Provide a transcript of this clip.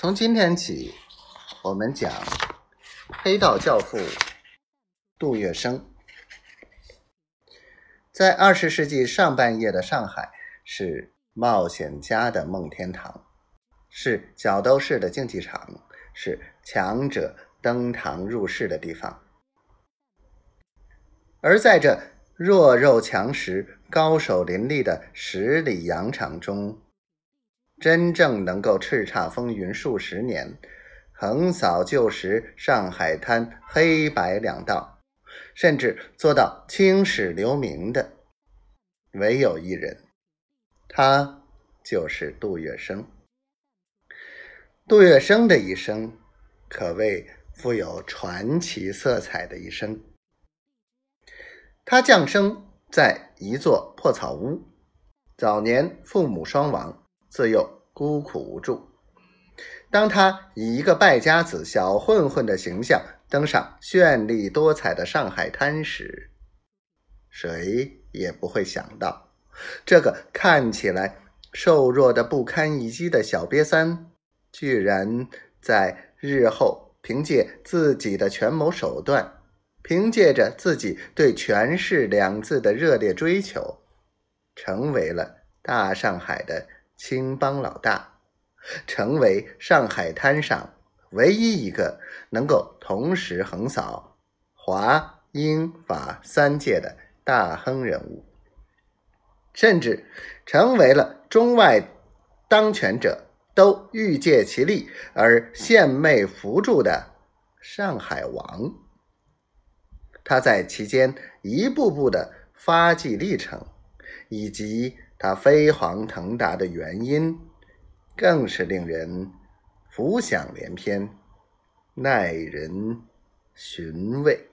从今天起，我们讲黑道教父杜月笙。在二十世纪上半叶的上海，是冒险家的梦天堂，是角斗士的竞技场，是强者登堂入室的地方。而在这弱肉强食、高手林立的十里洋场中，真正能够叱咤风云数十年、横扫旧时上海滩黑白两道，甚至做到青史留名的，唯有一人，他就是杜月笙。杜月笙的一生，可谓富有传奇色彩的一生。他降生在一座破草屋，早年父母双亡。自幼孤苦无助。当他以一个败家子、小混混的形象登上绚丽多彩的上海滩时，谁也不会想到，这个看起来瘦弱的不堪一击的小瘪三，居然在日后凭借自己的权谋手段，凭借着自己对“权势”两字的热烈追求，成为了大上海的。青帮老大，成为上海滩上唯一一个能够同时横扫华英法三界的大亨人物，甚至成为了中外当权者都欲借其力而献媚扶助的上海王。他在其间一步步的发迹历程，以及。他飞黄腾达的原因，更是令人浮想联翩，耐人寻味。